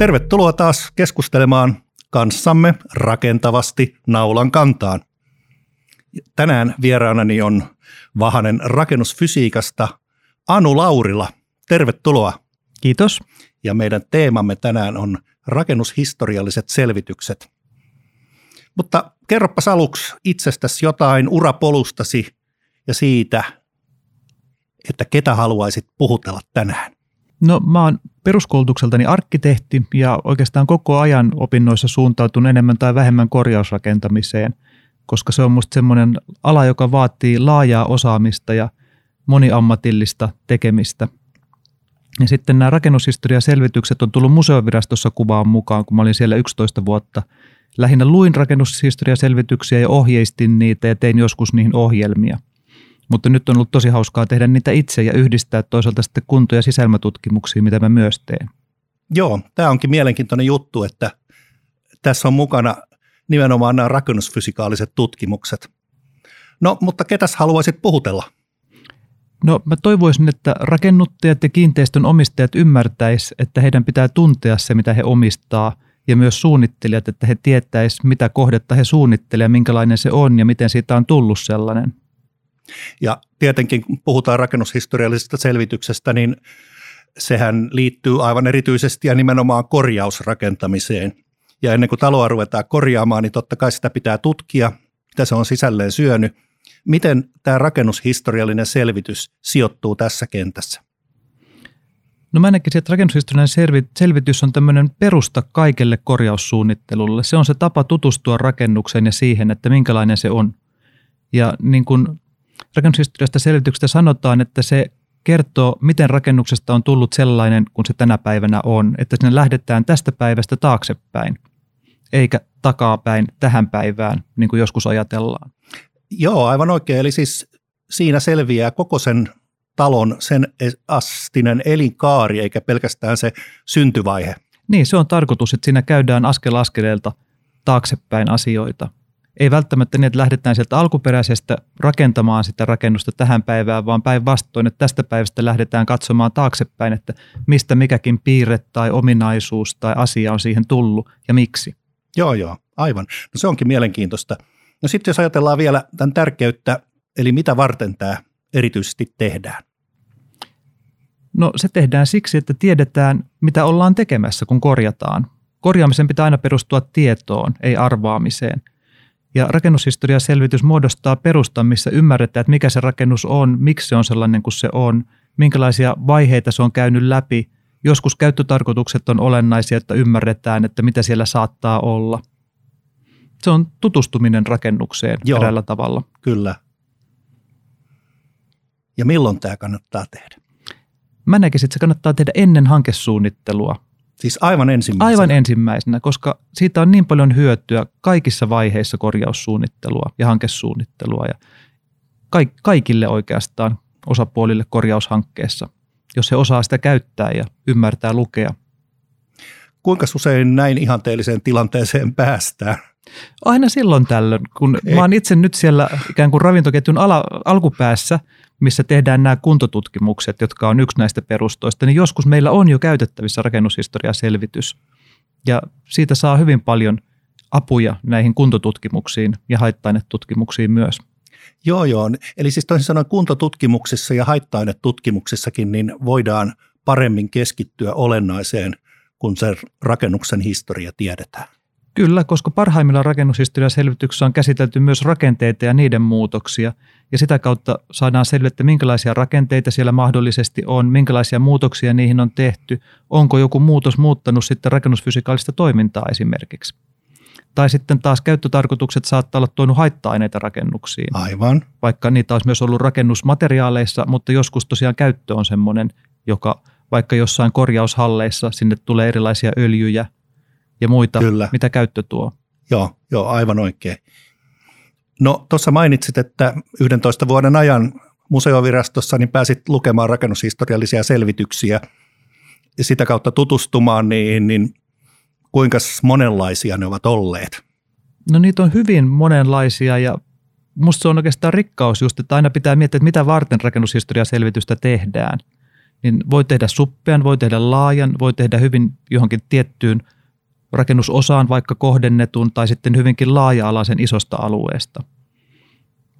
Tervetuloa taas keskustelemaan kanssamme rakentavasti naulan kantaan. Tänään vieraanani on Vahanen rakennusfysiikasta Anu Laurila. Tervetuloa. Kiitos. Ja meidän teemamme tänään on rakennushistorialliset selvitykset. Mutta kerropas aluksi itsestäsi jotain urapolustasi ja siitä, että ketä haluaisit puhutella tänään. No mä oon peruskoulutukseltani arkkitehti ja oikeastaan koko ajan opinnoissa suuntautun enemmän tai vähemmän korjausrakentamiseen, koska se on musta semmoinen ala, joka vaatii laajaa osaamista ja moniammatillista tekemistä. Ja sitten nämä rakennushistoriaselvitykset on tullut museovirastossa kuvaan mukaan, kun mä olin siellä 11 vuotta. Lähinnä luin rakennushistoriaselvityksiä ja ohjeistin niitä ja tein joskus niihin ohjelmia – mutta nyt on ollut tosi hauskaa tehdä niitä itse ja yhdistää toisaalta sitten kunto- ja sisälmätutkimuksia, mitä mä myös teen. Joo, tämä onkin mielenkiintoinen juttu, että tässä on mukana nimenomaan nämä rakennusfysikaaliset tutkimukset. No, mutta ketäs haluaisit puhutella? No mä toivoisin, että rakennuttajat ja kiinteistön omistajat ymmärtäis, että heidän pitää tuntea se, mitä he omistaa, ja myös suunnittelijat, että he tietäis, mitä kohdetta he suunnittelevat, minkälainen se on ja miten siitä on tullut sellainen. Ja tietenkin, kun puhutaan rakennushistoriallisesta selvityksestä, niin sehän liittyy aivan erityisesti ja nimenomaan korjausrakentamiseen. Ja ennen kuin taloa ruvetaan korjaamaan, niin totta kai sitä pitää tutkia, mitä se on sisälleen syönyt. Miten tämä rakennushistoriallinen selvitys sijoittuu tässä kentässä? No mä näkisin, että rakennushistoriallinen selvitys on tämmöinen perusta kaikelle korjaussuunnittelulle. Se on se tapa tutustua rakennukseen ja siihen, että minkälainen se on. Ja niin kuin rakennushistoriasta selvityksestä sanotaan, että se kertoo, miten rakennuksesta on tullut sellainen kuin se tänä päivänä on, että sinne lähdetään tästä päivästä taaksepäin, eikä takapäin tähän päivään, niin kuin joskus ajatellaan. Joo, aivan oikein. Eli siis siinä selviää koko sen talon, sen astinen elinkaari, eikä pelkästään se syntyvaihe. Niin, se on tarkoitus, että siinä käydään askel askeleelta taaksepäin asioita ei välttämättä niin, että lähdetään sieltä alkuperäisestä rakentamaan sitä rakennusta tähän päivään, vaan päinvastoin, että tästä päivästä lähdetään katsomaan taaksepäin, että mistä mikäkin piirre tai ominaisuus tai asia on siihen tullut ja miksi. Joo, joo, aivan. No se onkin mielenkiintoista. No sitten jos ajatellaan vielä tämän tärkeyttä, eli mitä varten tämä erityisesti tehdään? No se tehdään siksi, että tiedetään, mitä ollaan tekemässä, kun korjataan. Korjaamisen pitää aina perustua tietoon, ei arvaamiseen. Ja rakennushistoriaselvitys muodostaa perustan, missä ymmärretään, että mikä se rakennus on, miksi se on sellainen kuin se on, minkälaisia vaiheita se on käynyt läpi. Joskus käyttötarkoitukset on olennaisia, että ymmärretään, että mitä siellä saattaa olla. Se on tutustuminen rakennukseen Joo, eräällä tavalla. Kyllä. Ja milloin tämä kannattaa tehdä? Mä näkisin, että se kannattaa tehdä ennen hankesuunnittelua. Siis aivan ensimmäisenä? Aivan ensimmäisenä, koska siitä on niin paljon hyötyä kaikissa vaiheissa korjaussuunnittelua ja hankesuunnittelua ja kaikille oikeastaan osapuolille korjaushankkeessa, jos he osaa sitä käyttää ja ymmärtää lukea. Kuinka usein näin ihanteelliseen tilanteeseen päästään? Aina silloin tällöin, kun Ei. mä oon itse nyt siellä ikään kuin ravintoketjun ala, alkupäässä – missä tehdään nämä kuntotutkimukset, jotka on yksi näistä perustoista, niin joskus meillä on jo käytettävissä rakennushistoriaselvitys. Ja siitä saa hyvin paljon apuja näihin kuntotutkimuksiin ja haittainetutkimuksiin myös. Joo, joo. Eli siis toisin sanoen kuntotutkimuksissa ja haittainetutkimuksissakin niin voidaan paremmin keskittyä olennaiseen, kun se rakennuksen historia tiedetään. Kyllä, koska parhaimmilla rakennushistoriaselvityksissä on käsitelty myös rakenteita ja niiden muutoksia, ja sitä kautta saadaan selville, että minkälaisia rakenteita siellä mahdollisesti on, minkälaisia muutoksia niihin on tehty, onko joku muutos muuttanut sitten rakennusfysikaalista toimintaa esimerkiksi. Tai sitten taas käyttötarkoitukset saattaa olla tuonut haitta-aineita rakennuksiin. Aivan. Vaikka niitä olisi myös ollut rakennusmateriaaleissa, mutta joskus tosiaan käyttö on sellainen, joka vaikka jossain korjaushalleissa sinne tulee erilaisia öljyjä – ja muita, Kyllä. mitä käyttö tuo. Joo, joo, aivan oikein. No tuossa mainitsit, että 11 vuoden ajan museovirastossa niin pääsit lukemaan rakennushistoriallisia selvityksiä ja sitä kautta tutustumaan niin, niin kuinka monenlaisia ne ovat olleet? No niitä on hyvin monenlaisia ja musta se on oikeastaan rikkaus just, että aina pitää miettiä, että mitä varten rakennushistoriaselvitystä tehdään. niin voi tehdä suppean, voi tehdä laajan, voi tehdä hyvin johonkin tiettyyn rakennusosaan vaikka kohdennetun tai sitten hyvinkin laaja-alaisen isosta alueesta.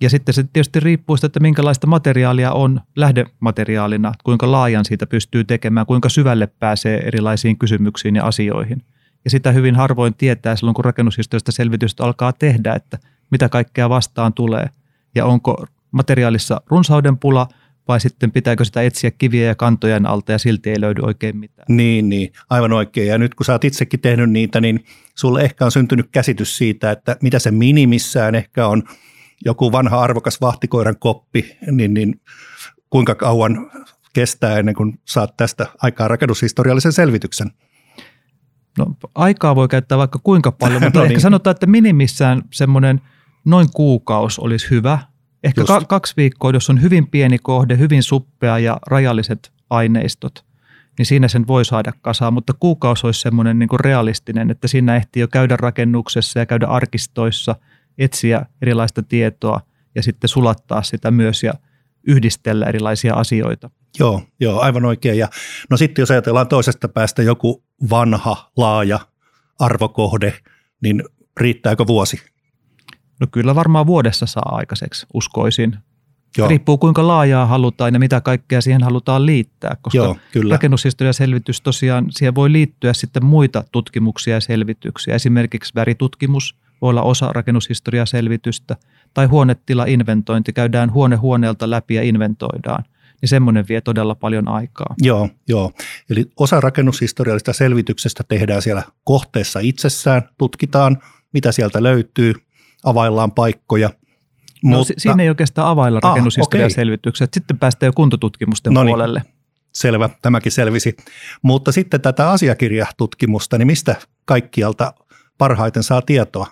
Ja sitten se tietysti riippuu siitä, että minkälaista materiaalia on lähdemateriaalina, kuinka laajan siitä pystyy tekemään, kuinka syvälle pääsee erilaisiin kysymyksiin ja asioihin. Ja sitä hyvin harvoin tietää silloin, kun rakennushistoriasta selvitystä alkaa tehdä, että mitä kaikkea vastaan tulee. Ja onko materiaalissa runsauden pula vai sitten pitääkö sitä etsiä kiviä ja kantojen alta ja silti ei löydy oikein mitään. Niin, niin, aivan oikein. Ja nyt kun sä oot itsekin tehnyt niitä, niin sulle ehkä on syntynyt käsitys siitä, että mitä se minimissään ehkä on joku vanha arvokas vahtikoiran koppi, niin, niin kuinka kauan kestää ennen kuin saat tästä aikaa rakennushistoriallisen selvityksen? No aikaa voi käyttää vaikka kuinka paljon, mutta no ehkä niin. sanotaan, että minimissään semmoinen noin kuukausi olisi hyvä. Ehkä ka- kaksi viikkoa, jos on hyvin pieni kohde, hyvin suppea ja rajalliset aineistot, niin siinä sen voi saada kasaan, mutta kuukausi olisi semmoinen niin kuin realistinen, että siinä ehtii jo käydä rakennuksessa ja käydä arkistoissa, etsiä erilaista tietoa ja sitten sulattaa sitä myös ja yhdistellä erilaisia asioita. Joo, joo, aivan oikein. Ja no sitten jos ajatellaan toisesta päästä joku vanha, laaja arvokohde, niin riittääkö vuosi? No kyllä varmaan vuodessa saa aikaiseksi, uskoisin. Joo. Riippuu kuinka laajaa halutaan ja mitä kaikkea siihen halutaan liittää, koska Joo, kyllä. rakennushistoriaselvitys tosiaan, siihen voi liittyä sitten muita tutkimuksia ja selvityksiä. Esimerkiksi väritutkimus voi olla osa rakennushistoriaselvitystä tai huonetila-inventointi, käydään huone huoneelta läpi ja inventoidaan – niin semmoinen vie todella paljon aikaa. Joo, joo. Eli osa rakennushistoriallista selvityksestä tehdään siellä kohteessa itsessään, tutkitaan, mitä sieltä löytyy, availlaan paikkoja. No, mutta... Siinä ei oikeastaan availla ah, rakennushistoriaselvitykset, okay. sitten päästään jo kuntotutkimusten Noniin. puolelle. Selvä, tämäkin selvisi. Mutta sitten tätä asiakirjatutkimusta, niin mistä kaikkialta parhaiten saa tietoa?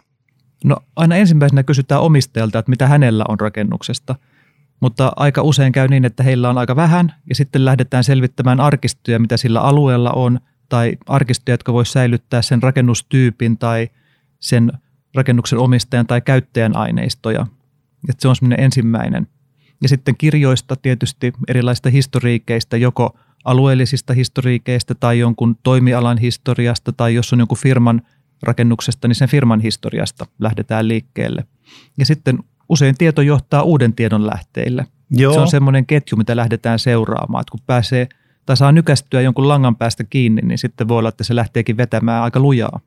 No aina ensimmäisenä kysytään omistajalta, että mitä hänellä on rakennuksesta – mutta aika usein käy niin, että heillä on aika vähän ja sitten lähdetään selvittämään arkistoja, mitä sillä alueella on, tai arkistoja, jotka voisi säilyttää sen rakennustyypin tai sen rakennuksen omistajan tai käyttäjän aineistoja. Että se on semmoinen ensimmäinen. Ja sitten kirjoista tietysti erilaisista historiikeista, joko alueellisista historiikeista tai jonkun toimialan historiasta tai jos on jonkun firman rakennuksesta, niin sen firman historiasta lähdetään liikkeelle. Ja sitten usein tieto johtaa uuden tiedon lähteille. Joo. Se on semmoinen ketju, mitä lähdetään seuraamaan. Että kun pääsee tai saa nykästyä jonkun langan päästä kiinni, niin sitten voi olla, että se lähteekin vetämään aika lujaa.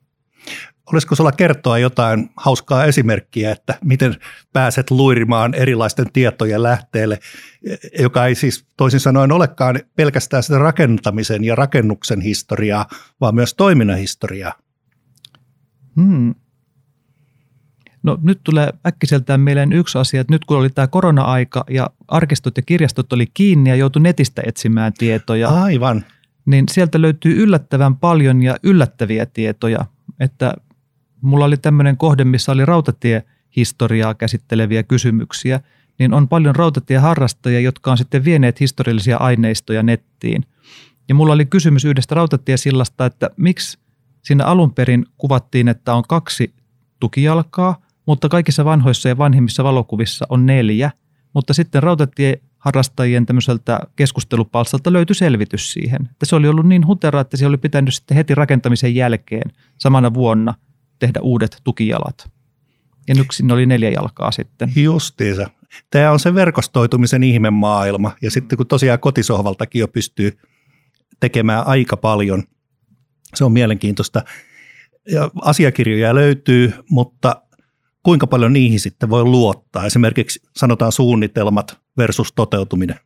Olisiko sulla kertoa jotain hauskaa esimerkkiä, että miten pääset luirimaan erilaisten tietojen lähteelle, joka ei siis toisin sanoen olekaan pelkästään sitä rakentamisen ja rakennuksen historiaa, vaan myös toiminnan historiaa? Hmm. No nyt tulee äkkiseltään mieleen yksi asia, että nyt kun oli tämä korona-aika ja arkistot ja kirjastot oli kiinni ja joutui netistä etsimään tietoja. Aivan. Niin sieltä löytyy yllättävän paljon ja yllättäviä tietoja. Että mulla oli tämmöinen kohde, missä oli rautatiehistoriaa käsitteleviä kysymyksiä, niin on paljon rautatieharrastajia, jotka on sitten vieneet historiallisia aineistoja nettiin. Ja mulla oli kysymys yhdestä rautatiesillasta, että miksi siinä alun perin kuvattiin, että on kaksi tukijalkaa, mutta kaikissa vanhoissa ja vanhimmissa valokuvissa on neljä, mutta sitten rautatieharrastajien tämmöiseltä keskustelupalstalta löytyi selvitys siihen. Että se oli ollut niin hutera, että se oli pitänyt sitten heti rakentamisen jälkeen samana vuonna tehdä uudet tukijalat. Ja nyt sinne oli neljä jalkaa sitten. Justiinsa. Tämä on se verkostoitumisen ihmemaailma. Ja sitten kun tosiaan kotisohvaltakin jo pystyy tekemään aika paljon, se on mielenkiintoista. Ja asiakirjoja löytyy, mutta kuinka paljon niihin sitten voi luottaa? Esimerkiksi sanotaan suunnitelmat versus toteutuminen.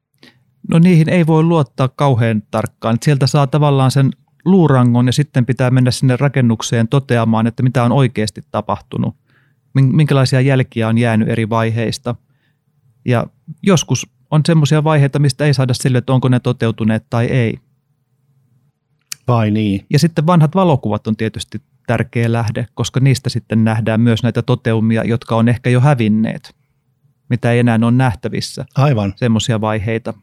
No niihin ei voi luottaa kauhean tarkkaan. Sieltä saa tavallaan sen luurangon ja sitten pitää mennä sinne rakennukseen toteamaan, että mitä on oikeasti tapahtunut, minkälaisia jälkiä on jäänyt eri vaiheista. Ja joskus on semmoisia vaiheita, mistä ei saada sille, että onko ne toteutuneet tai ei. Vai niin. Ja sitten vanhat valokuvat on tietysti tärkeä lähde, koska niistä sitten nähdään myös näitä toteumia, jotka on ehkä jo hävinneet, mitä ei enää ole nähtävissä. Aivan. Semmoisia vaiheita.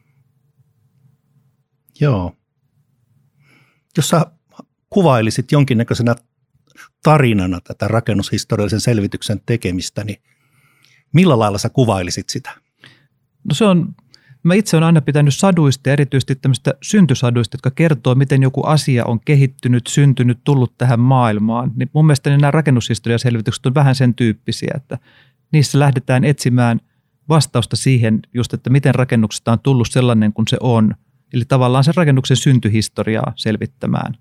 Joo. Jos sä kuvailisit jonkinnäköisenä tarinana tätä rakennushistoriallisen selvityksen tekemistä, niin millä lailla sä kuvailisit sitä? No se on Mä itse olen aina pitänyt saduista, erityisesti tämmöistä syntysaduista, jotka kertoo, miten joku asia on kehittynyt, syntynyt, tullut tähän maailmaan. Niin mun mielestä nämä rakennushistoriaselvitykset on vähän sen tyyppisiä, että niissä lähdetään etsimään vastausta siihen just, että miten rakennuksesta on tullut sellainen kuin se on. Eli tavallaan sen rakennuksen syntyhistoriaa selvittämään.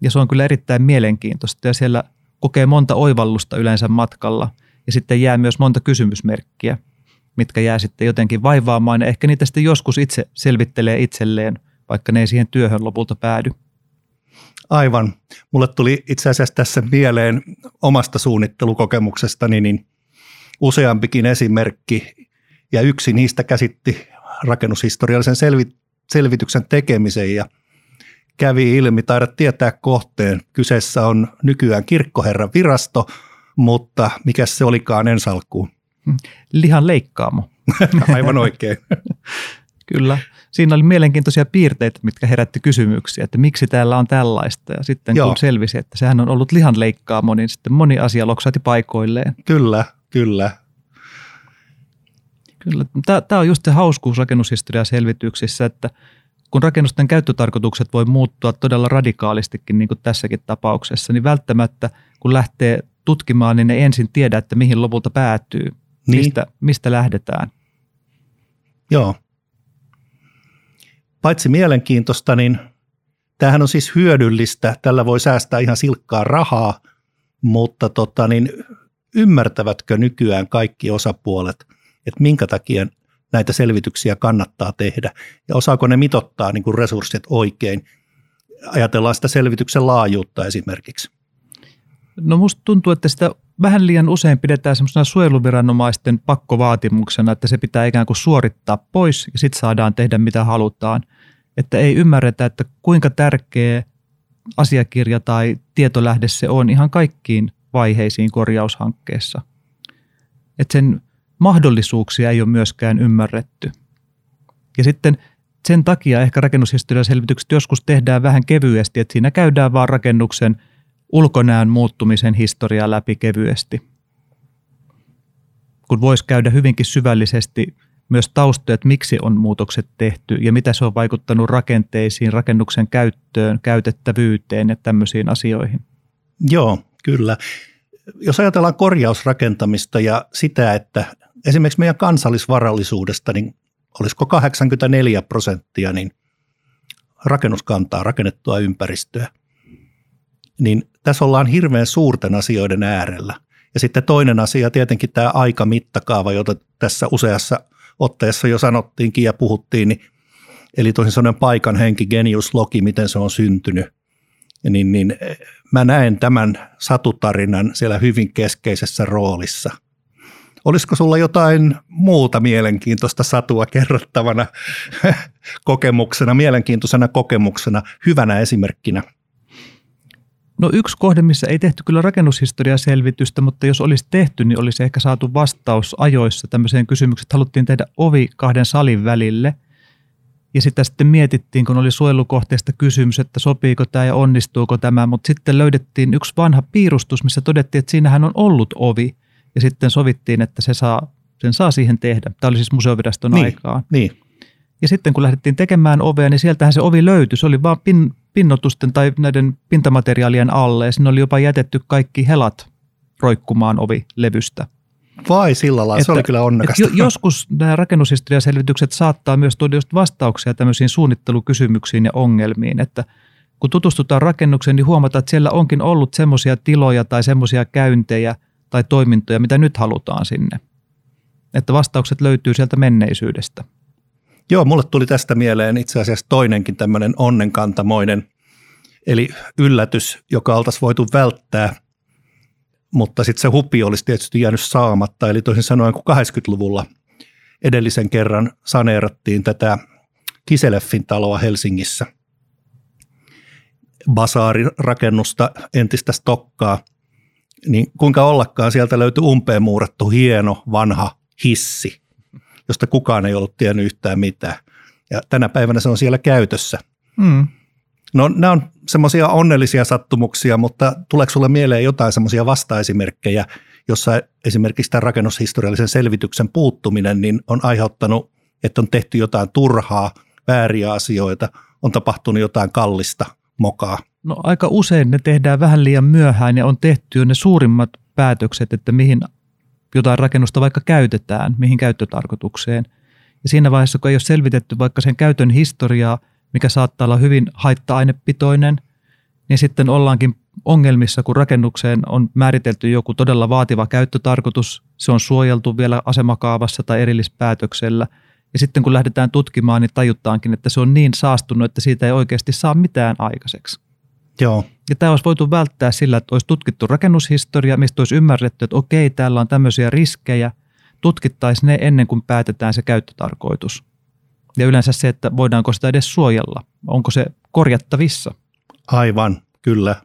Ja se on kyllä erittäin mielenkiintoista ja siellä kokee monta oivallusta yleensä matkalla ja sitten jää myös monta kysymysmerkkiä, mitkä jää sitten jotenkin vaivaamaan ja ehkä niitä sitten joskus itse selvittelee itselleen, vaikka ne ei siihen työhön lopulta päädy. Aivan. Mulle tuli itse asiassa tässä mieleen omasta suunnittelukokemuksestani niin useampikin esimerkki ja yksi niistä käsitti rakennushistoriallisen selvi- selvityksen tekemisen ja kävi ilmi, taidat tietää kohteen. Kyseessä on nykyään kirkkoherran virasto, mutta mikä se olikaan ensalkuun? Lihan leikkaamo. Aivan oikein. Kyllä. Siinä oli mielenkiintoisia piirteitä, mitkä herätti kysymyksiä, että miksi täällä on tällaista. Ja sitten Joo. kun selvisi, että sehän on ollut lihan leikkaamo, niin sitten moni asia loksahti paikoilleen. Kyllä, kyllä. Kyllä. Tämä on just se hauskuus rakennushistoriaselvityksissä, että kun rakennusten käyttötarkoitukset voi muuttua todella radikaalistikin, niin kuin tässäkin tapauksessa, niin välttämättä kun lähtee tutkimaan, niin ne ensin tiedä, että mihin lopulta päätyy, niin. mistä, mistä lähdetään. Joo. Paitsi mielenkiintoista, niin tämähän on siis hyödyllistä. Tällä voi säästää ihan silkkaa rahaa, mutta tota, niin ymmärtävätkö nykyään kaikki osapuolet, että minkä takia näitä selvityksiä kannattaa tehdä ja osaako ne mitottaa niin kuin resurssit oikein. Ajatellaan sitä selvityksen laajuutta esimerkiksi. No musta tuntuu, että sitä vähän liian usein pidetään semmoisena suojeluviranomaisten pakkovaatimuksena, että se pitää ikään kuin suorittaa pois ja sitten saadaan tehdä mitä halutaan. Että ei ymmärretä, että kuinka tärkeä asiakirja tai tietolähde se on ihan kaikkiin vaiheisiin korjaushankkeessa. Että sen mahdollisuuksia ei ole myöskään ymmärretty. Ja sitten sen takia ehkä rakennushistoriaselvitykset joskus tehdään vähän kevyesti, että siinä käydään vaan rakennuksen ulkonäön muuttumisen historiaa läpi kevyesti. Kun voisi käydä hyvinkin syvällisesti myös taustoja, että miksi on muutokset tehty ja mitä se on vaikuttanut rakenteisiin, rakennuksen käyttöön, käytettävyyteen ja tämmöisiin asioihin. Joo, kyllä. Jos ajatellaan korjausrakentamista ja sitä, että esimerkiksi meidän kansallisvarallisuudesta, niin olisiko 84 prosenttia niin rakennuskantaa rakennettua ympäristöä. Niin tässä ollaan hirveän suurten asioiden äärellä. Ja sitten toinen asia, tietenkin tämä aikamittakaava, jota tässä useassa otteessa jo sanottiinkin ja puhuttiin, niin, eli toisin sanoen paikan henki, genius, logi, miten se on syntynyt. Niin, niin mä näen tämän satutarinan siellä hyvin keskeisessä roolissa – Olisiko sulla jotain muuta mielenkiintoista satua kerrottavana kokemuksena, mielenkiintoisena kokemuksena, hyvänä esimerkkinä? No yksi kohde, missä ei tehty kyllä rakennushistoriaselvitystä, mutta jos olisi tehty, niin olisi ehkä saatu vastaus ajoissa tämmöiseen kysymykseen, että haluttiin tehdä ovi kahden salin välille. Ja sitä sitten mietittiin, kun oli suojelukohteesta kysymys, että sopiiko tämä ja onnistuuko tämä, mutta sitten löydettiin yksi vanha piirustus, missä todettiin, että siinähän on ollut ovi – ja sitten sovittiin, että se saa, sen saa siihen tehdä. Tämä oli siis museoviraston niin, aikaan. Niin. Ja sitten kun lähdettiin tekemään ovea, niin sieltähän se ovi löytyi. Se oli vaan pin, pinnotusten tai näiden pintamateriaalien alle ja sinne oli jopa jätetty kaikki helat roikkumaan ovilevystä. Vai sillä lailla, se oli kyllä onnekasta. Jo, joskus nämä rakennushistoriaselvitykset saattaa myös tuoda just vastauksia tämmöisiin suunnittelukysymyksiin ja ongelmiin, että kun tutustutaan rakennukseen, niin huomataan, että siellä onkin ollut semmoisia tiloja tai semmoisia käyntejä – tai toimintoja, mitä nyt halutaan sinne. Että vastaukset löytyy sieltä menneisyydestä. Joo, mulle tuli tästä mieleen itse asiassa toinenkin tämmöinen onnenkantamoinen, eli yllätys, joka oltaisiin voitu välttää, mutta sitten se hupi olisi tietysti jäänyt saamatta. Eli toisin sanoen, kun 80-luvulla edellisen kerran saneerattiin tätä Kiseleffin taloa Helsingissä, basaarirakennusta, entistä stokkaa – niin kuinka ollakaan sieltä löytyi umpeen muurattu hieno vanha hissi, josta kukaan ei ollut tiennyt yhtään mitään. Ja tänä päivänä se on siellä käytössä. Mm. No nämä on semmoisia onnellisia sattumuksia, mutta tuleeko sinulle mieleen jotain semmoisia vastaesimerkkejä, jossa esimerkiksi tämän rakennushistoriallisen selvityksen puuttuminen niin on aiheuttanut että on tehty jotain turhaa, vääriä asioita, on tapahtunut jotain kallista mokaa? No aika usein ne tehdään vähän liian myöhään ja on tehty jo ne suurimmat päätökset, että mihin jotain rakennusta vaikka käytetään, mihin käyttötarkoitukseen. Ja siinä vaiheessa, kun ei ole selvitetty vaikka sen käytön historiaa, mikä saattaa olla hyvin haitta-ainepitoinen, niin sitten ollaankin ongelmissa, kun rakennukseen on määritelty joku todella vaativa käyttötarkoitus, se on suojeltu vielä asemakaavassa tai erillispäätöksellä, ja sitten kun lähdetään tutkimaan, niin tajuttaankin, että se on niin saastunut, että siitä ei oikeasti saa mitään aikaiseksi. Joo. Ja tämä olisi voitu välttää sillä, että olisi tutkittu rakennushistoria, mistä olisi ymmärretty, että okei, täällä on tämmöisiä riskejä, tutkittaisiin ne ennen kuin päätetään se käyttötarkoitus. Ja yleensä se, että voidaanko sitä edes suojella, onko se korjattavissa. Aivan, kyllä.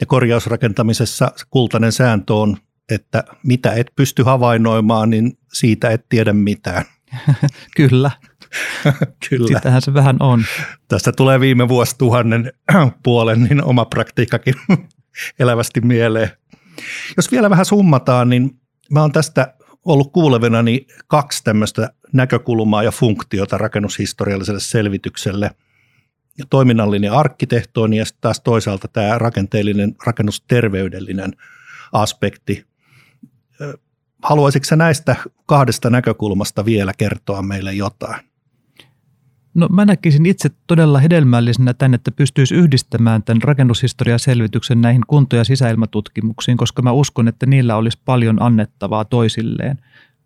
Ja korjausrakentamisessa kultainen sääntö on, että mitä et pysty havainnoimaan, niin siitä et tiedä mitään. Kyllä. Kyllä. Sitähän se vähän on. Tästä tulee viime vuosituhannen puolen niin oma praktiikkakin elävästi mieleen. Jos vielä vähän summataan, niin mä oon tästä ollut kuulevina niin kaksi tämmöistä näkökulmaa ja funktiota rakennushistorialliselle selvitykselle. Toiminnallinen arkkitehtooni ja sitten taas toisaalta tämä rakenteellinen rakennusterveydellinen aspekti. Haluaisitko näistä kahdesta näkökulmasta vielä kertoa meille jotain? No mä näkisin itse todella hedelmällisenä tämän, että pystyisi yhdistämään tämän rakennushistoriaselvityksen näihin kunto- ja sisäilmatutkimuksiin, koska mä uskon, että niillä olisi paljon annettavaa toisilleen.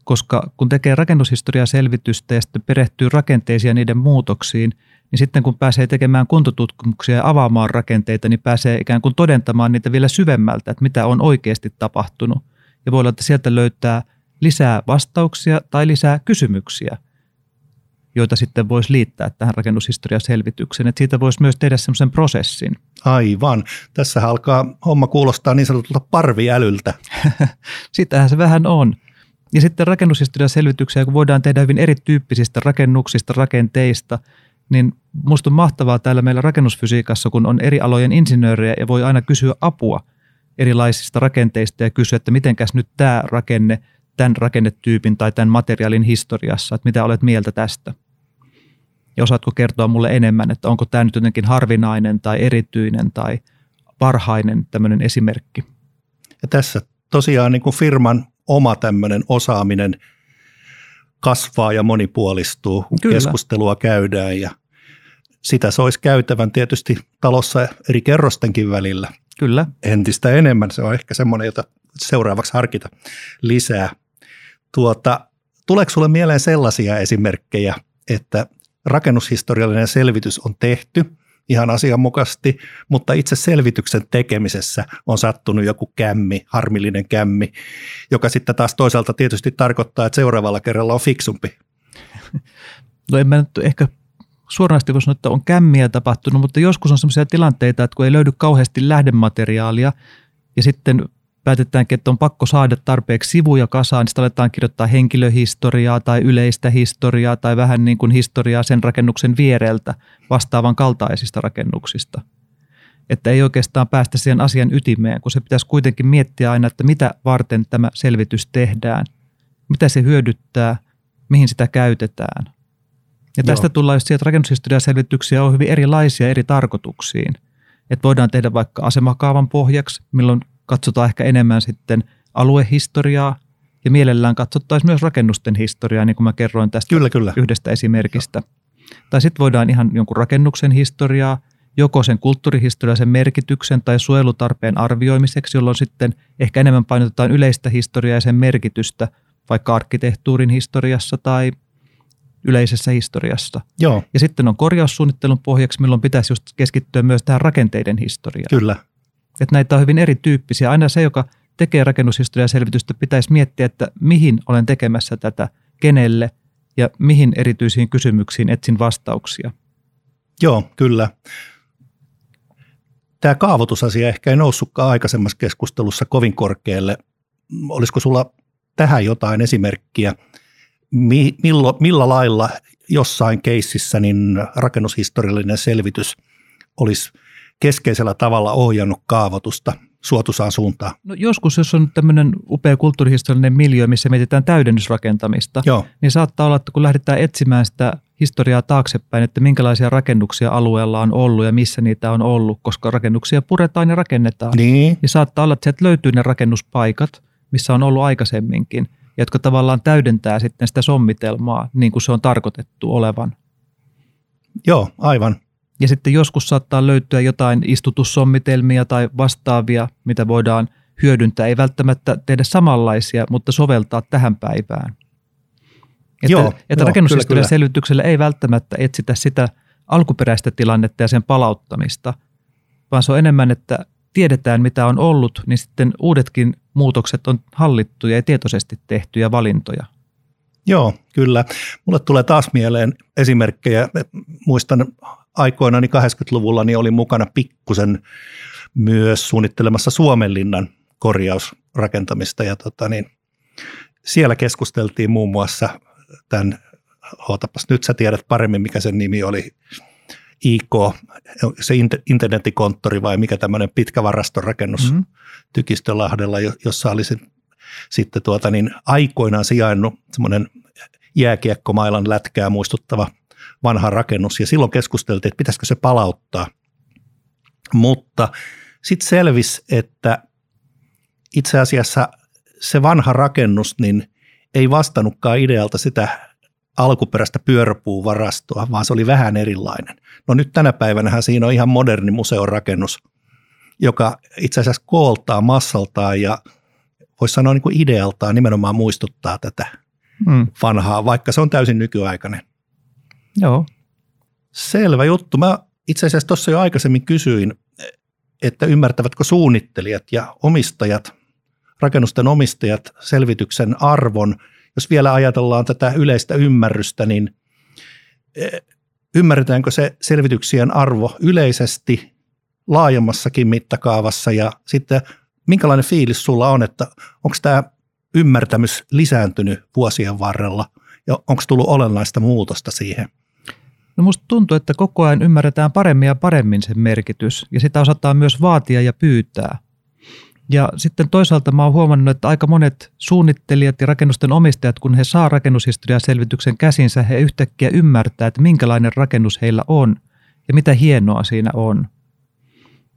Koska kun tekee rakennushistoriaselvitystä ja sitten perehtyy rakenteisiin ja niiden muutoksiin, niin sitten kun pääsee tekemään kuntotutkimuksia ja avaamaan rakenteita, niin pääsee ikään kuin todentamaan niitä vielä syvemmältä, että mitä on oikeasti tapahtunut. Ja voi olla, että sieltä löytää lisää vastauksia tai lisää kysymyksiä – joita sitten voisi liittää tähän rakennushistoriaselvitykseen. Että siitä voisi myös tehdä semmoisen prosessin. Aivan. Tässä alkaa homma kuulostaa niin sanotulta parviälyltä. Sitähän se vähän on. Ja sitten rakennushistoriaselvityksiä, kun voidaan tehdä hyvin erityyppisistä rakennuksista, rakenteista, niin minusta on mahtavaa täällä meillä rakennusfysiikassa, kun on eri alojen insinöörejä ja voi aina kysyä apua erilaisista rakenteista ja kysyä, että mitenkäs nyt tämä rakenne – tämän rakennetyypin tai tämän materiaalin historiassa, että mitä olet mieltä tästä? Ja osaatko kertoa mulle enemmän, että onko tämä nyt jotenkin harvinainen tai erityinen tai parhainen tämmöinen esimerkki? Ja tässä tosiaan niin kuin firman oma tämmöinen osaaminen kasvaa ja monipuolistuu, kun Kyllä. keskustelua käydään ja sitä se olisi käytävän tietysti talossa eri kerrostenkin välillä. Kyllä. Entistä enemmän. Se on ehkä semmoinen, jota seuraavaksi harkita lisää. Tuota, tuleeko sinulle mieleen sellaisia esimerkkejä, että rakennushistoriallinen selvitys on tehty ihan asianmukaisesti, mutta itse selvityksen tekemisessä on sattunut joku kämmi, harmillinen kämmi, joka sitten taas toisaalta tietysti tarkoittaa, että seuraavalla kerralla on fiksumpi. No en mä nyt ehkä suoranaisesti voi sanoa, että on kämmiä tapahtunut, mutta joskus on sellaisia tilanteita, että kun ei löydy kauheasti lähdemateriaalia ja sitten päätetäänkin, että on pakko saada tarpeeksi sivuja kasaan, niin sitten aletaan kirjoittaa henkilöhistoriaa tai yleistä historiaa tai vähän niin kuin historiaa sen rakennuksen viereltä vastaavan kaltaisista rakennuksista. Että ei oikeastaan päästä siihen asian ytimeen, kun se pitäisi kuitenkin miettiä aina, että mitä varten tämä selvitys tehdään, mitä se hyödyttää, mihin sitä käytetään. Ja tästä Joo. tullaan just siihen, että rakennushistoriaselvityksiä on hyvin erilaisia eri tarkoituksiin. Että voidaan tehdä vaikka asemakaavan pohjaksi, milloin katsotaan ehkä enemmän sitten aluehistoriaa ja mielellään katsottaisiin myös rakennusten historiaa, niin kuin mä kerroin tästä kyllä, kyllä. yhdestä esimerkistä. Joo. Tai sitten voidaan ihan jonkun rakennuksen historiaa, joko sen kulttuurihistoriallisen merkityksen tai suojelutarpeen arvioimiseksi, jolloin sitten ehkä enemmän painotetaan yleistä historiaa ja sen merkitystä vaikka arkkitehtuurin historiassa tai yleisessä historiassa. Joo. Ja sitten on korjaussuunnittelun pohjaksi, milloin pitäisi just keskittyä myös tähän rakenteiden historiaan. Kyllä. Että näitä on hyvin erityyppisiä. Aina se, joka tekee rakennushistoriaselvitystä, pitäisi miettiä, että mihin olen tekemässä tätä, kenelle ja mihin erityisiin kysymyksiin etsin vastauksia. Joo, kyllä. Tämä kaavoitusasia ehkä ei noussutkaan aikaisemmassa keskustelussa kovin korkealle. Olisiko sulla tähän jotain esimerkkiä, millo, millä lailla jossain keississä niin rakennushistoriallinen selvitys olisi – keskeisellä tavalla ohjannut kaavoitusta suotusaan suuntaan. No joskus, jos on tämmöinen upea kulttuurihistoriallinen miljö, missä mietitään täydennysrakentamista, Joo, niin saattaa olla, että kun lähdetään etsimään sitä historiaa taaksepäin, että minkälaisia rakennuksia alueella on ollut ja missä niitä on ollut, koska rakennuksia puretaan ja rakennetaan, niin, niin saattaa olla, että sieltä löytyy ne rakennuspaikat, missä on ollut aikaisemminkin, jotka tavallaan täydentää sitten sitä sommitelmaa niin kuin se on tarkoitettu olevan. joo, aivan. Ja sitten joskus saattaa löytyä jotain istutussommitelmia tai vastaavia, mitä voidaan hyödyntää. Ei välttämättä tehdä samanlaisia, mutta soveltaa tähän päivään. Että, Joo, että joo, selvityksellä ei välttämättä etsitä sitä alkuperäistä tilannetta ja sen palauttamista, vaan se on enemmän, että tiedetään mitä on ollut, niin sitten uudetkin muutokset on hallittuja ja tietoisesti tehtyjä valintoja. Joo, kyllä. Mulle tulee taas mieleen esimerkkejä. Muistan aikoinani 80-luvulla niin olin mukana pikkusen myös suunnittelemassa Suomenlinnan korjausrakentamista ja tota niin, siellä keskusteltiin muun muassa tämän, ootapas nyt sä tiedät paremmin mikä sen nimi oli, IK, se int- internetikonttori vai mikä tämmöinen pitkä varastorakennus Mhm. Tykistölahdella, jo- jossa oli sitten tuota niin aikoinaan sijainnut semmoinen jääkiekkomailan lätkää muistuttava vanha rakennus ja silloin keskusteltiin, että pitäisikö se palauttaa. Mutta sitten selvisi, että itse asiassa se vanha rakennus niin ei vastannutkaan idealta sitä alkuperäistä pyöräpuuvarastoa, vaan se oli vähän erilainen. No nyt tänä päivänä siinä on ihan moderni museorakennus, joka itse asiassa kooltaa massaltaan ja voisi sanoa niin kuin idealtaan nimenomaan muistuttaa tätä Mm, vanhaa, vaikka se on täysin nykyaikainen. Joo, Selvä juttu. Mä itse asiassa tuossa jo aikaisemmin kysyin, että ymmärtävätkö suunnittelijat ja omistajat, rakennusten omistajat selvityksen arvon. Jos vielä ajatellaan tätä yleistä ymmärrystä, niin eh, ymmärretäänkö se selvityksien arvo yleisesti laajemmassakin mittakaavassa ja sitten minkälainen fiilis sulla on, että onko tämä ymmärtämys lisääntynyt vuosien varrella ja onko tullut olennaista muutosta siihen? No musta tuntuu, että koko ajan ymmärretään paremmin ja paremmin sen merkitys ja sitä osataan myös vaatia ja pyytää. Ja sitten toisaalta mä oon huomannut, että aika monet suunnittelijat ja rakennusten omistajat, kun he saa rakennushistoriaselvityksen käsinsä, he yhtäkkiä ymmärtää, että minkälainen rakennus heillä on ja mitä hienoa siinä on.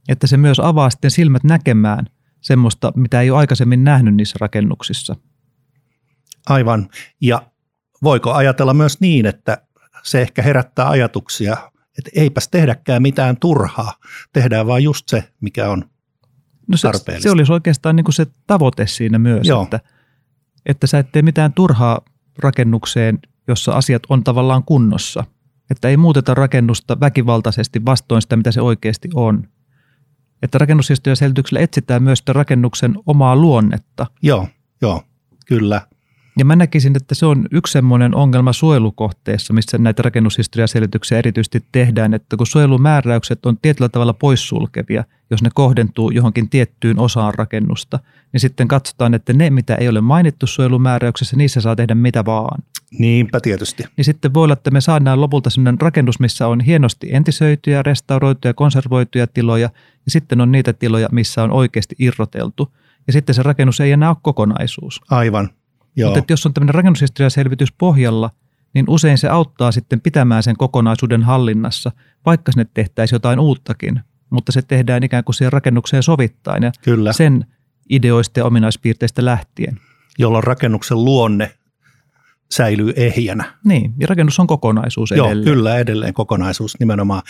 Että se myös avaa sitten silmät näkemään semmoista, mitä ei ole aikaisemmin nähnyt niissä rakennuksissa. Aivan. Ja voiko ajatella myös niin, että se ehkä herättää ajatuksia, että eipäs tehdäkään mitään turhaa, tehdään vaan just se, mikä on. No se, tarpeellista. se olisi oikeastaan niin kuin se tavoite siinä myös, Joo. että, että sä et tee mitään turhaa rakennukseen, jossa asiat on tavallaan kunnossa. Että ei muuteta rakennusta väkivaltaisesti vastoin sitä, mitä se oikeasti on. Että rakennushistoriaselityksellä etsitään myös sitä rakennuksen omaa luonnetta. Joo, joo, kyllä. Ja mä näkisin, että se on yksi semmoinen ongelma suojelukohteessa, missä näitä rakennushistoriaselityksiä erityisesti tehdään, että kun suojelumääräykset on tietyllä tavalla poissulkevia, jos ne kohdentuu johonkin tiettyyn osaan rakennusta, niin sitten katsotaan, että ne, mitä ei ole mainittu suojelumääräyksessä, niissä saa tehdä mitä vaan. Niinpä tietysti. Niin sitten voi olla, että me saadaan lopulta sellainen rakennus, missä on hienosti entisöityjä, restauroituja, konservoituja tiloja, ja sitten on niitä tiloja, missä on oikeasti irroteltu. Ja sitten se rakennus ei enää ole kokonaisuus. Aivan. Joo, Mutta että jos on tämmöinen rakennushistoriaselvitys pohjalla, niin usein se auttaa sitten pitämään sen kokonaisuuden hallinnassa, vaikka sinne tehtäisiin jotain uuttakin. Mutta se tehdään ikään kuin siihen rakennukseen sovittain ja kyllä. sen ideoista ja ominaispiirteistä lähtien. Jolloin rakennuksen luonne säilyy ehjänä. Niin, ja rakennus on kokonaisuus Joo, edelleen. kyllä edelleen kokonaisuus nimenomaan.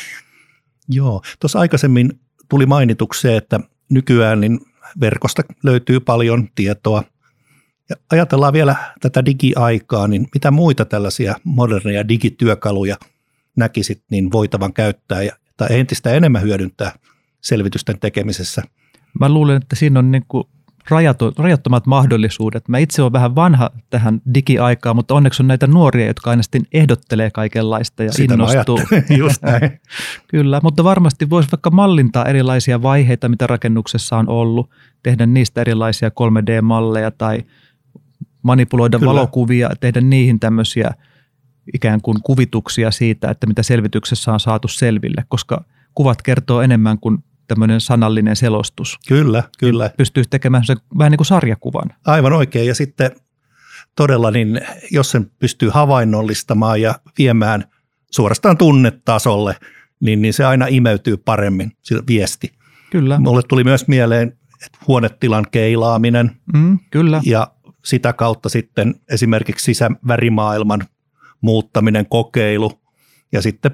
Joo, tuossa aikaisemmin tuli mainitukseen, että nykyään niin verkosta löytyy paljon tietoa. Ja ajatellaan vielä tätä digiaikaa, niin mitä muita tällaisia moderneja digityökaluja näkisit niin voitavan käyttää ja, tai entistä enemmän hyödyntää selvitysten tekemisessä? Mä luulen, että siinä on niin kuin rajato, rajattomat mahdollisuudet. Mä itse olen vähän vanha tähän digiaikaan, mutta onneksi on näitä nuoria, jotka aina sitten ehdottelee kaikenlaista ja Sitä innostuu. just näin. Kyllä, mutta varmasti voisi vaikka mallintaa erilaisia vaiheita, mitä rakennuksessa on ollut, tehdä niistä erilaisia 3D-malleja tai manipuloida Kyllä. Valokuvia, tehdä niihin tämmöisiä ikään kuin kuvituksia siitä, että mitä selvityksessä on saatu selville, koska kuvat kertoo enemmän kuin tämmöinen sanallinen selostus. Kyllä, kyllä. Pystyy tekemään sen vähän niin kuin sarjakuvan. Aivan oikein. Ja sitten todella, niin jos sen pystyy havainnollistamaan ja viemään suorastaan tunnetasolle, niin, niin se aina imeytyy paremmin, se viesti. Kyllä. Mulle tuli myös mieleen että huonetilan keilaaminen Mm, kyllä. ja sitä kautta sitten esimerkiksi sisävärimaailman muuttaminen, kokeilu ja sitten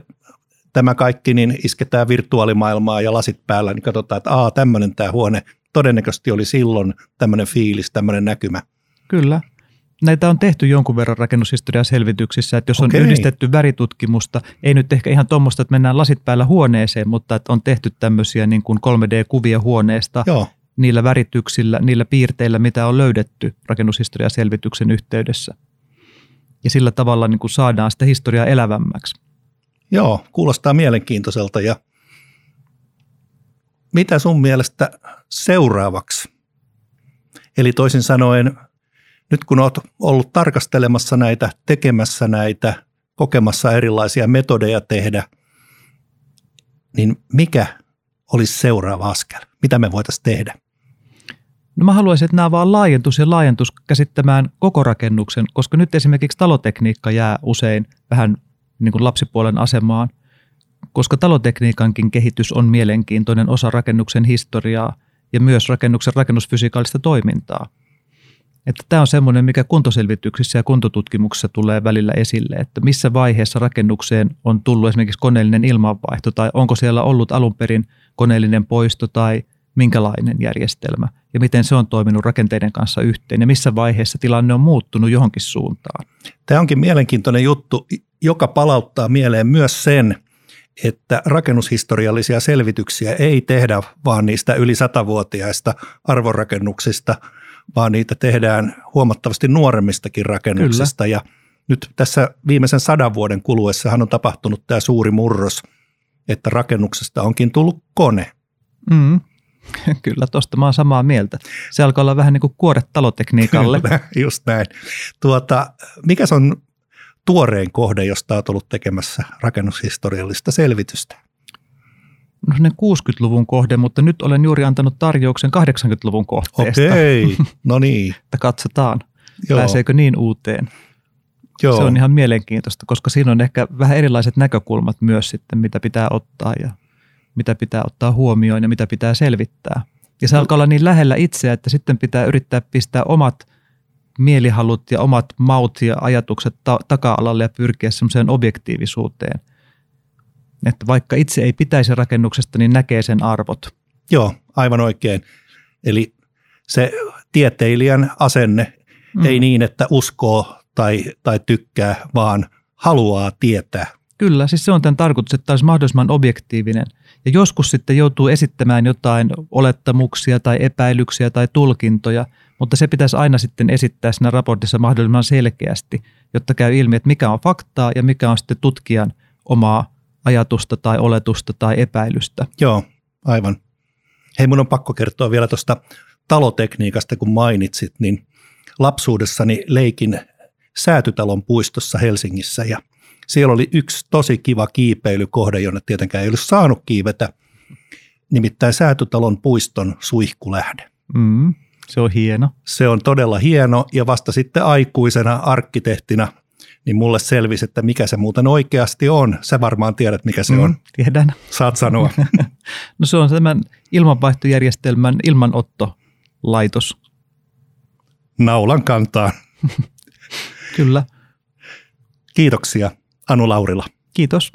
tämä kaikki niin isketään virtuaalimaailmaa ja lasit päällä, niin katsotaan, että aa, tämmöinen tämä huone todennäköisesti oli silloin tämmöinen fiilis, tämmöinen näkymä. Kyllä. Näitä on tehty jonkun verran rakennushistorian selvityksissä, että jos on Okei. yhdistetty väritutkimusta, ei nyt ehkä ihan tuommoista, että mennään lasit päällä huoneeseen, mutta että on tehty tämmöisiä niin kuin 3D-kuvia huoneesta Joo, niillä värityksillä, niillä piirteillä, mitä on löydetty rakennushistorian selvityksen yhteydessä. Ja sillä tavalla niin kuin saadaan sitä historiaa elävämmäksi. joo, kuulostaa mielenkiintoiselta ja mitä sun mielestä seuraavaksi? Eli toisin sanoen, nyt kun olet ollut tarkastelemassa näitä, tekemässä näitä, kokemassa erilaisia metodeja tehdä, niin mikä olisi seuraava askel? Mitä me voitaisiin tehdä? No mä haluaisin, että nämä vaan laajentus ja laajentus käsittämään koko rakennuksen, koska nyt esimerkiksi talotekniikka jää usein vähän niin kuin lapsipuolen asemaan, koska talotekniikankin kehitys on mielenkiintoinen osa rakennuksen historiaa ja myös rakennuksen rakennusfysikaalista toimintaa. Että tämä on semmoinen, mikä kuntoselvityksissä ja kuntotutkimuksissa tulee välillä esille, että missä vaiheessa rakennukseen on tullut esimerkiksi koneellinen ilmanvaihto tai onko siellä ollut alun perin koneellinen poisto tai minkälainen järjestelmä ja miten se on toiminut rakenteiden kanssa yhteen ja missä vaiheessa tilanne on muuttunut johonkin suuntaan. Tämä onkin mielenkiintoinen juttu, joka palauttaa mieleen myös sen, että rakennushistoriallisia selvityksiä ei tehdä vaan niistä yli satavuotiaista arvorakennuksista, vaan niitä tehdään huomattavasti nuoremmistakin rakennuksista. Ja nyt tässä viimeisen sadan vuoden kuluessahan on tapahtunut tämä suuri murros, että rakennuksesta onkin tullut kone. Mm. Kyllä, tuosta mä oon samaa mieltä. Se alkaa olla vähän niin kuin kuore talotekniikalle. Kyllä, Just näin. Tuota, mikä on tuorein kohde, josta olet ollut tekemässä rakennushistoriallista selvitystä? No ne 60-luvun kohde, mutta nyt olen juuri antanut tarjouksen 80-luvun kohteesta. Okei, no niin. Että katsotaan, Joo, pääseekö niin uuteen. joo. Se on ihan mielenkiintoista, koska siinä on ehkä vähän erilaiset näkökulmat myös sitten, mitä pitää ottaa ja mitä pitää ottaa huomioon ja mitä pitää selvittää. Ja se alkaa olla niin lähellä itseä, että sitten pitää yrittää pistää omat mielihalut ja omat maut ja ajatukset ta- taka-alalle ja pyrkiä semmoiseen objektiivisuuteen. Että vaikka itse ei pitäisi rakennuksesta, niin näkee sen arvot. Joo, aivan oikein. Eli se tieteilijän asenne mm. ei niin, että uskoo tai, tai tykkää, vaan haluaa tietää. Kyllä, siis se on tämän tarkoitus, että olisi mahdollisimman objektiivinen. Ja joskus sitten joutuu esittämään jotain olettamuksia tai epäilyksiä tai tulkintoja, mutta se pitäisi aina sitten esittää siinä raportissa mahdollisimman selkeästi, jotta käy ilmi, että mikä on faktaa ja mikä on sitten tutkijan omaa ajatusta tai oletusta tai epäilystä. Joo, aivan. Hei, mun on pakko kertoa vielä tuosta talotekniikasta, kun mainitsit, niin lapsuudessani leikin Säätytalon puistossa Helsingissä ja siellä oli yksi tosi kiva kiipeilykohde, jonne tietenkään ei ollut saanut kiivetä, nimittäin Säätytalon puiston suihkulähde. Mm, se on hieno. Se on todella hieno ja vasta sitten aikuisena arkkitehtina niin mulle selvisi, että mikä se muuten oikeasti on. Sä varmaan tiedät, mikä se on. Mm, tiedän. Saat sanoa. No se on tämän ilmanvaihtojärjestelmän ilmanottolaitos. Naulan kantaa. Kyllä. Kiitoksia Anu Laurila. Kiitos.